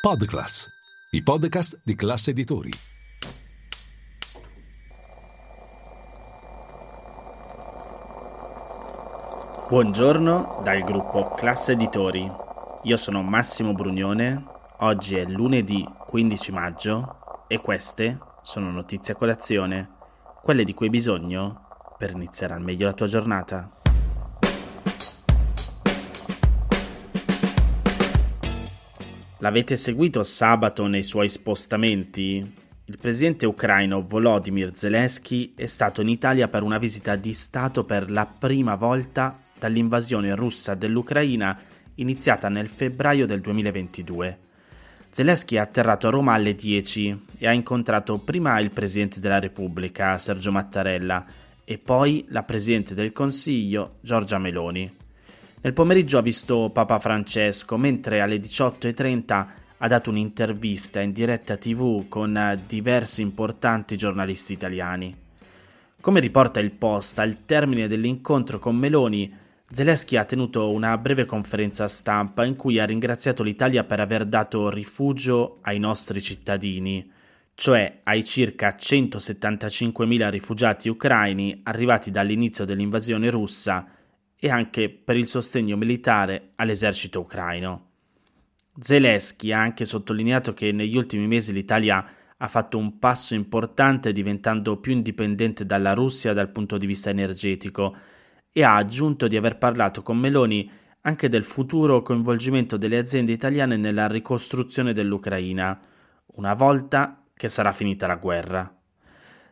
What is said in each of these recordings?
Podclass, i podcast di classe editori. Buongiorno dal gruppo Classe Editori. Io sono Massimo Brugnone. Oggi è lunedì 15 maggio e queste sono notizie a colazione, quelle di cui hai bisogno per iniziare al meglio la tua giornata. L'avete seguito sabato nei suoi spostamenti? Il presidente ucraino Volodymyr Zelensky è stato in Italia per una visita di Stato per la prima volta dall'invasione russa dell'Ucraina iniziata nel febbraio del 2022. Zelensky è atterrato a Roma alle 10 e ha incontrato prima il Presidente della Repubblica, Sergio Mattarella, e poi la Presidente del Consiglio, Giorgia Meloni. Nel pomeriggio ha visto Papa Francesco, mentre alle 18.30 ha dato un'intervista in diretta tv con diversi importanti giornalisti italiani. Come riporta il Post, al termine dell'incontro con Meloni, Zelensky ha tenuto una breve conferenza stampa in cui ha ringraziato l'Italia per aver dato rifugio ai nostri cittadini, cioè ai circa 175.000 rifugiati ucraini arrivati dall'inizio dell'invasione russa e anche per il sostegno militare all'esercito ucraino. Zelensky ha anche sottolineato che negli ultimi mesi l'Italia ha fatto un passo importante diventando più indipendente dalla Russia dal punto di vista energetico e ha aggiunto di aver parlato con Meloni anche del futuro coinvolgimento delle aziende italiane nella ricostruzione dell'Ucraina, una volta che sarà finita la guerra.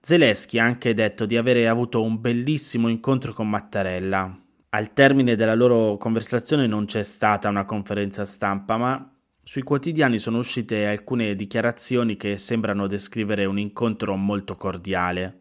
Zelensky ha anche detto di avere avuto un bellissimo incontro con Mattarella, al termine della loro conversazione non c'è stata una conferenza stampa, ma sui quotidiani sono uscite alcune dichiarazioni che sembrano descrivere un incontro molto cordiale.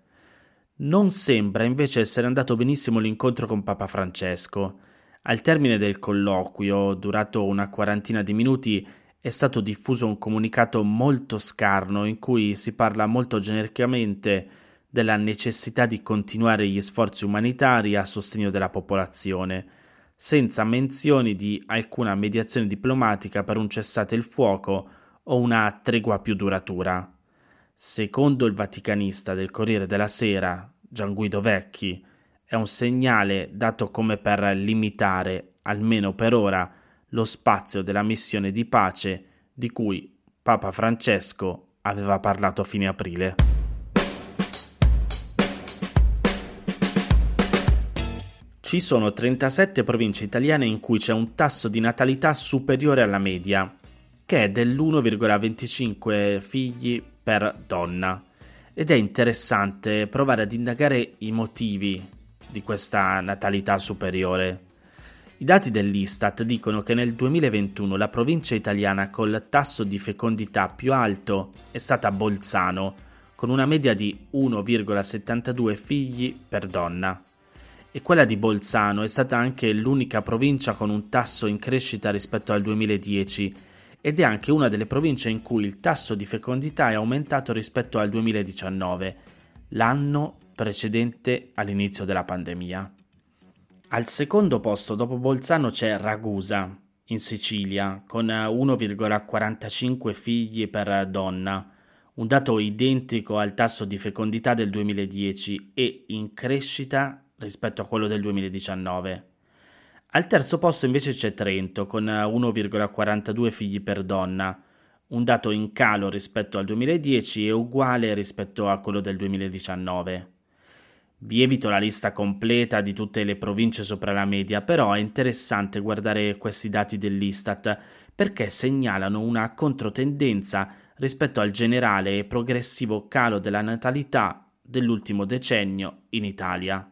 Non sembra invece essere andato benissimo l'incontro con Papa Francesco. Al termine del colloquio, durato una quarantina di minuti, è stato diffuso un comunicato molto scarno in cui si parla molto genericamente della necessità di continuare gli sforzi umanitari a sostegno della popolazione, senza menzioni di alcuna mediazione diplomatica per un cessate il fuoco o una tregua più duratura. Secondo il vaticanista del Corriere della Sera, Gian Guido Vecchi, è un segnale dato come per limitare, almeno per ora, lo spazio della missione di pace di cui Papa Francesco aveva parlato a fine aprile. Ci sono 37 province italiane in cui c'è un tasso di natalità superiore alla media, che è dell'1,25 figli per donna. Ed è interessante provare ad indagare i motivi di questa natalità superiore. I dati dell'Istat dicono che nel 2021 la provincia italiana col tasso di fecondità più alto è stata Bolzano, con una media di 1,72 figli per donna e quella di Bolzano è stata anche l'unica provincia con un tasso in crescita rispetto al 2010 ed è anche una delle province in cui il tasso di fecondità è aumentato rispetto al 2019, l'anno precedente all'inizio della pandemia. Al secondo posto dopo Bolzano c'è Ragusa, in Sicilia, con 1,45 figli per donna, un dato identico al tasso di fecondità del 2010 e in crescita rispetto a quello del 2019. Al terzo posto invece c'è Trento con 1,42 figli per donna, un dato in calo rispetto al 2010 e uguale rispetto a quello del 2019. Vi evito la lista completa di tutte le province sopra la media, però è interessante guardare questi dati dell'Istat perché segnalano una controtendenza rispetto al generale e progressivo calo della natalità dell'ultimo decennio in Italia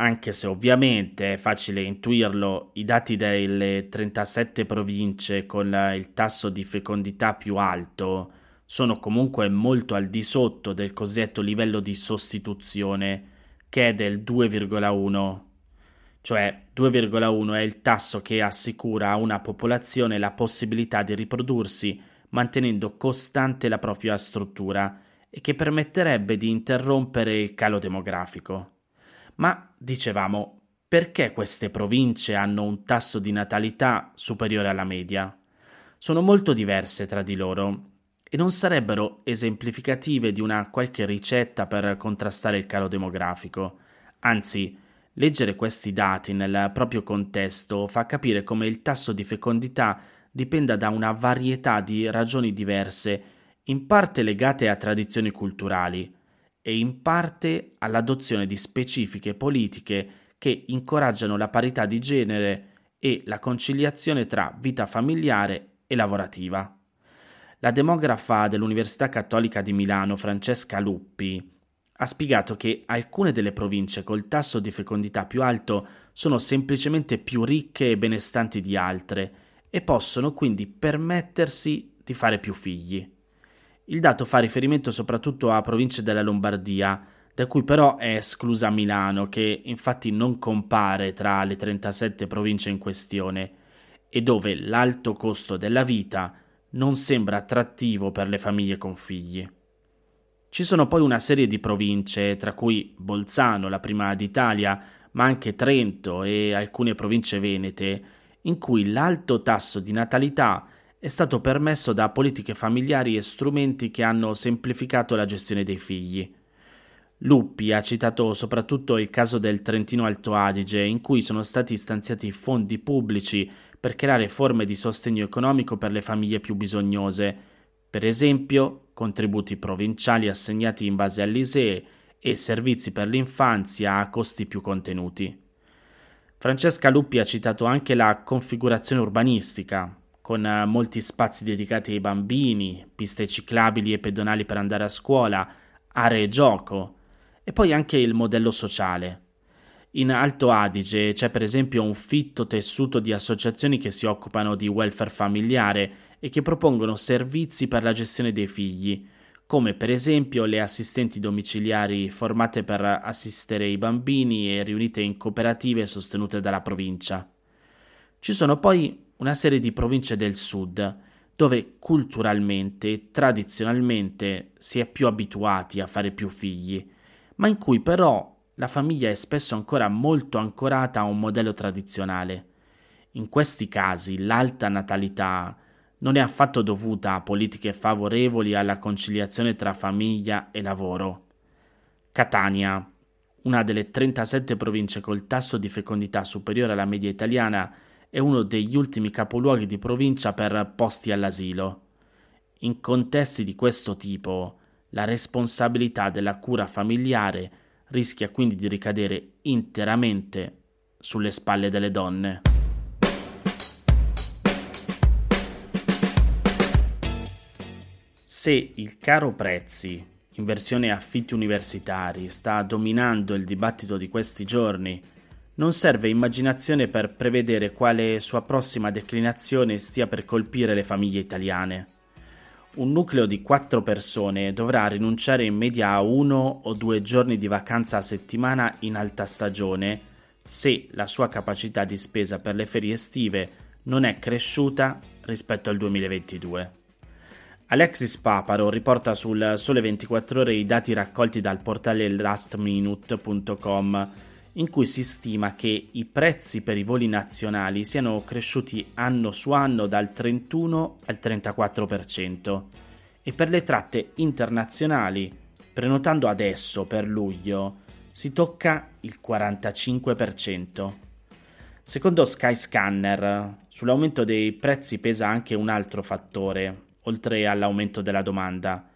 anche se ovviamente è facile intuirlo, i dati delle 37 province con il tasso di fecondità più alto sono comunque molto al di sotto del cosiddetto livello di sostituzione che è del 2,1, cioè 2,1 è il tasso che assicura a una popolazione la possibilità di riprodursi mantenendo costante la propria struttura e che permetterebbe di interrompere il calo demografico. Ma dicevamo, perché queste province hanno un tasso di natalità superiore alla media? sono molto diverse tra di loro e non sarebbero esemplificative di una qualche ricetta per contrastare il calo demografico. Anzi, leggere questi dati nel proprio contesto fa capire come il tasso di fecondità dipenda da una varietà di ragioni diverse, in parte legate a tradizioni culturali e in parte all'adozione di specifiche politiche che incoraggiano la parità di genere e la conciliazione tra vita familiare e lavorativa. La demografa dell'Università Cattolica di Milano, Francesca Luppi, ha spiegato che alcune delle province col tasso di fecondità più alto sono semplicemente più ricche e benestanti di altre e possono quindi permettersi di fare più figli. Il dato fa riferimento soprattutto a province della Lombardia, da cui però è esclusa Milano, che infatti non compare tra le 37 province in questione, e dove l'alto costo della vita non sembra attrattivo per le famiglie con figli. Ci sono poi una serie di province, tra cui Bolzano, la prima d'Italia, ma anche Trento e alcune province venete, in cui l'alto tasso di natalità è stato permesso da politiche familiari e strumenti che hanno semplificato la gestione dei figli. Luppi ha citato soprattutto il caso del Trentino Alto Adige, in cui sono stati stanziati fondi pubblici per creare forme di sostegno economico per le famiglie più bisognose, per esempio contributi provinciali assegnati in base all'ISEE e servizi per l'infanzia a costi più contenuti. Francesca Luppi ha citato anche la configurazione urbanistica, con molti spazi dedicati ai bambini, piste ciclabili e pedonali per andare a scuola, aree gioco, e poi anche il modello sociale. In Alto Adige c'è per esempio un fitto tessuto di associazioni che si occupano di welfare familiare e che propongono servizi per la gestione dei figli, come per esempio le assistenti domiciliari formate per assistere i bambini e riunite in cooperative sostenute dalla provincia. Ci sono poi una serie di province del sud, dove culturalmente e tradizionalmente si è più abituati a fare più figli, ma in cui però la famiglia è spesso ancora molto ancorata a un modello tradizionale. In questi casi l'alta natalità non è affatto dovuta a politiche favorevoli alla conciliazione tra famiglia e lavoro. Catania, una delle 37 province col tasso di fecondità superiore alla media italiana, è uno degli ultimi capoluoghi di provincia per posti all'asilo. In contesti di questo tipo, la responsabilità della cura familiare rischia quindi di ricadere interamente sulle spalle delle donne. Se il caro prezzi in versione affitti universitari sta dominando il dibattito di questi giorni, non serve immaginazione per prevedere quale sua prossima declinazione stia per colpire le famiglie italiane un nucleo di quattro persone dovrà rinunciare in media a uno o due giorni di vacanza a settimana in alta stagione se la sua capacità di spesa per le ferie estive non è cresciuta rispetto al 2022. Alexis Paparo riporta sul Sole 24 Ore i dati raccolti dal portale lastminute.com in cui si stima che i prezzi per i voli nazionali siano cresciuti anno su anno dal 31 al 34% e per le tratte internazionali, prenotando adesso per luglio, si tocca il 45%. Secondo Skyscanner, sull'aumento dei prezzi pesa anche un altro fattore, oltre all'aumento della domanda.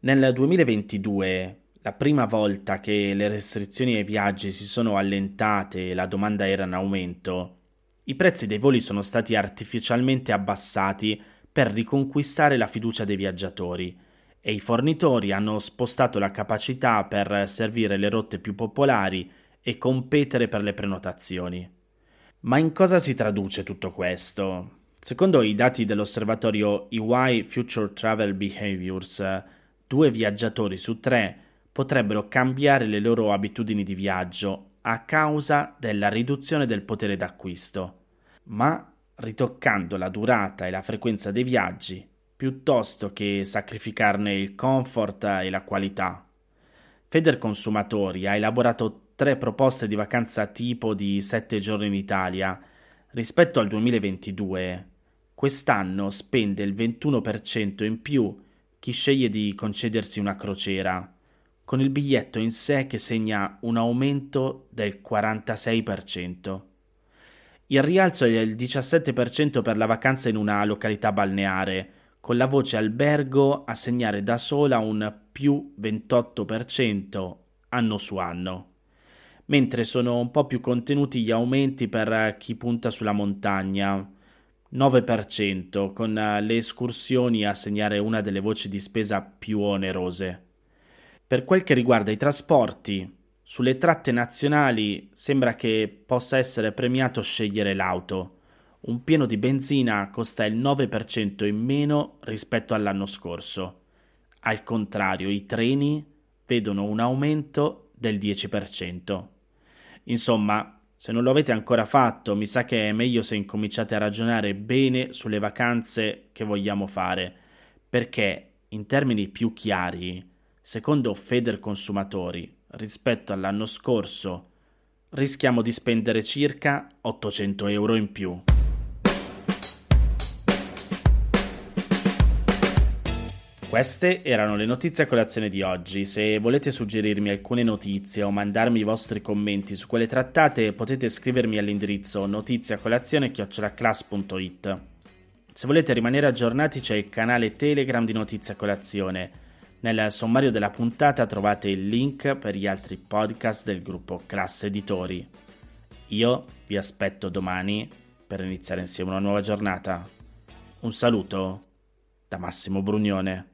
Nel 2022 la prima volta che le restrizioni ai viaggi si sono allentate e la domanda era in aumento, i prezzi dei voli sono stati artificialmente abbassati per riconquistare la fiducia dei viaggiatori e i fornitori hanno spostato la capacità per servire le rotte più popolari e competere per le prenotazioni. Ma in cosa si traduce tutto questo? Secondo i dati dell'osservatorio EY Future Travel Behaviors, due viaggiatori su tre potrebbero cambiare le loro abitudini di viaggio a causa della riduzione del potere d'acquisto, ma ritoccando la durata e la frequenza dei viaggi piuttosto che sacrificarne il comfort e la qualità. Feder Consumatori ha elaborato tre proposte di vacanza tipo di sette giorni in Italia. Rispetto al 2022, quest'anno spende il 21% in più chi sceglie di concedersi una crociera, con il biglietto in sé che segna un aumento del 46%. Il rialzo è del 17% per la vacanza in una località balneare, con la voce albergo a segnare da sola un più 28% anno su anno mentre sono un po' più contenuti gli aumenti per chi punta sulla montagna, 9%, con le escursioni a segnare una delle voci di spesa più onerose. Per quel che riguarda i trasporti, sulle tratte nazionali sembra che possa essere premiato scegliere l'auto. Un pieno di benzina costa il 9% in meno rispetto all'anno scorso. Al contrario, i treni vedono un aumento del 10%. Insomma, se non lo avete ancora fatto, mi sa che è meglio se incominciate a ragionare bene sulle vacanze che vogliamo fare, perché in termini più chiari, secondo Feder Consumatori, rispetto all'anno scorso, rischiamo di spendere circa 800 euro in più. Queste erano le notizie a colazione di oggi. Se volete suggerirmi alcune notizie o mandarmi i vostri commenti su quelle trattate, potete scrivermi all'indirizzo notiziacolazione.it. Se volete rimanere aggiornati c'è il canale Telegram di Notizia Colazione. Nel sommario della puntata trovate il link per gli altri podcast del gruppo Classe Editori. Io vi aspetto domani per iniziare insieme una nuova giornata. Un saluto da Massimo Brugnone.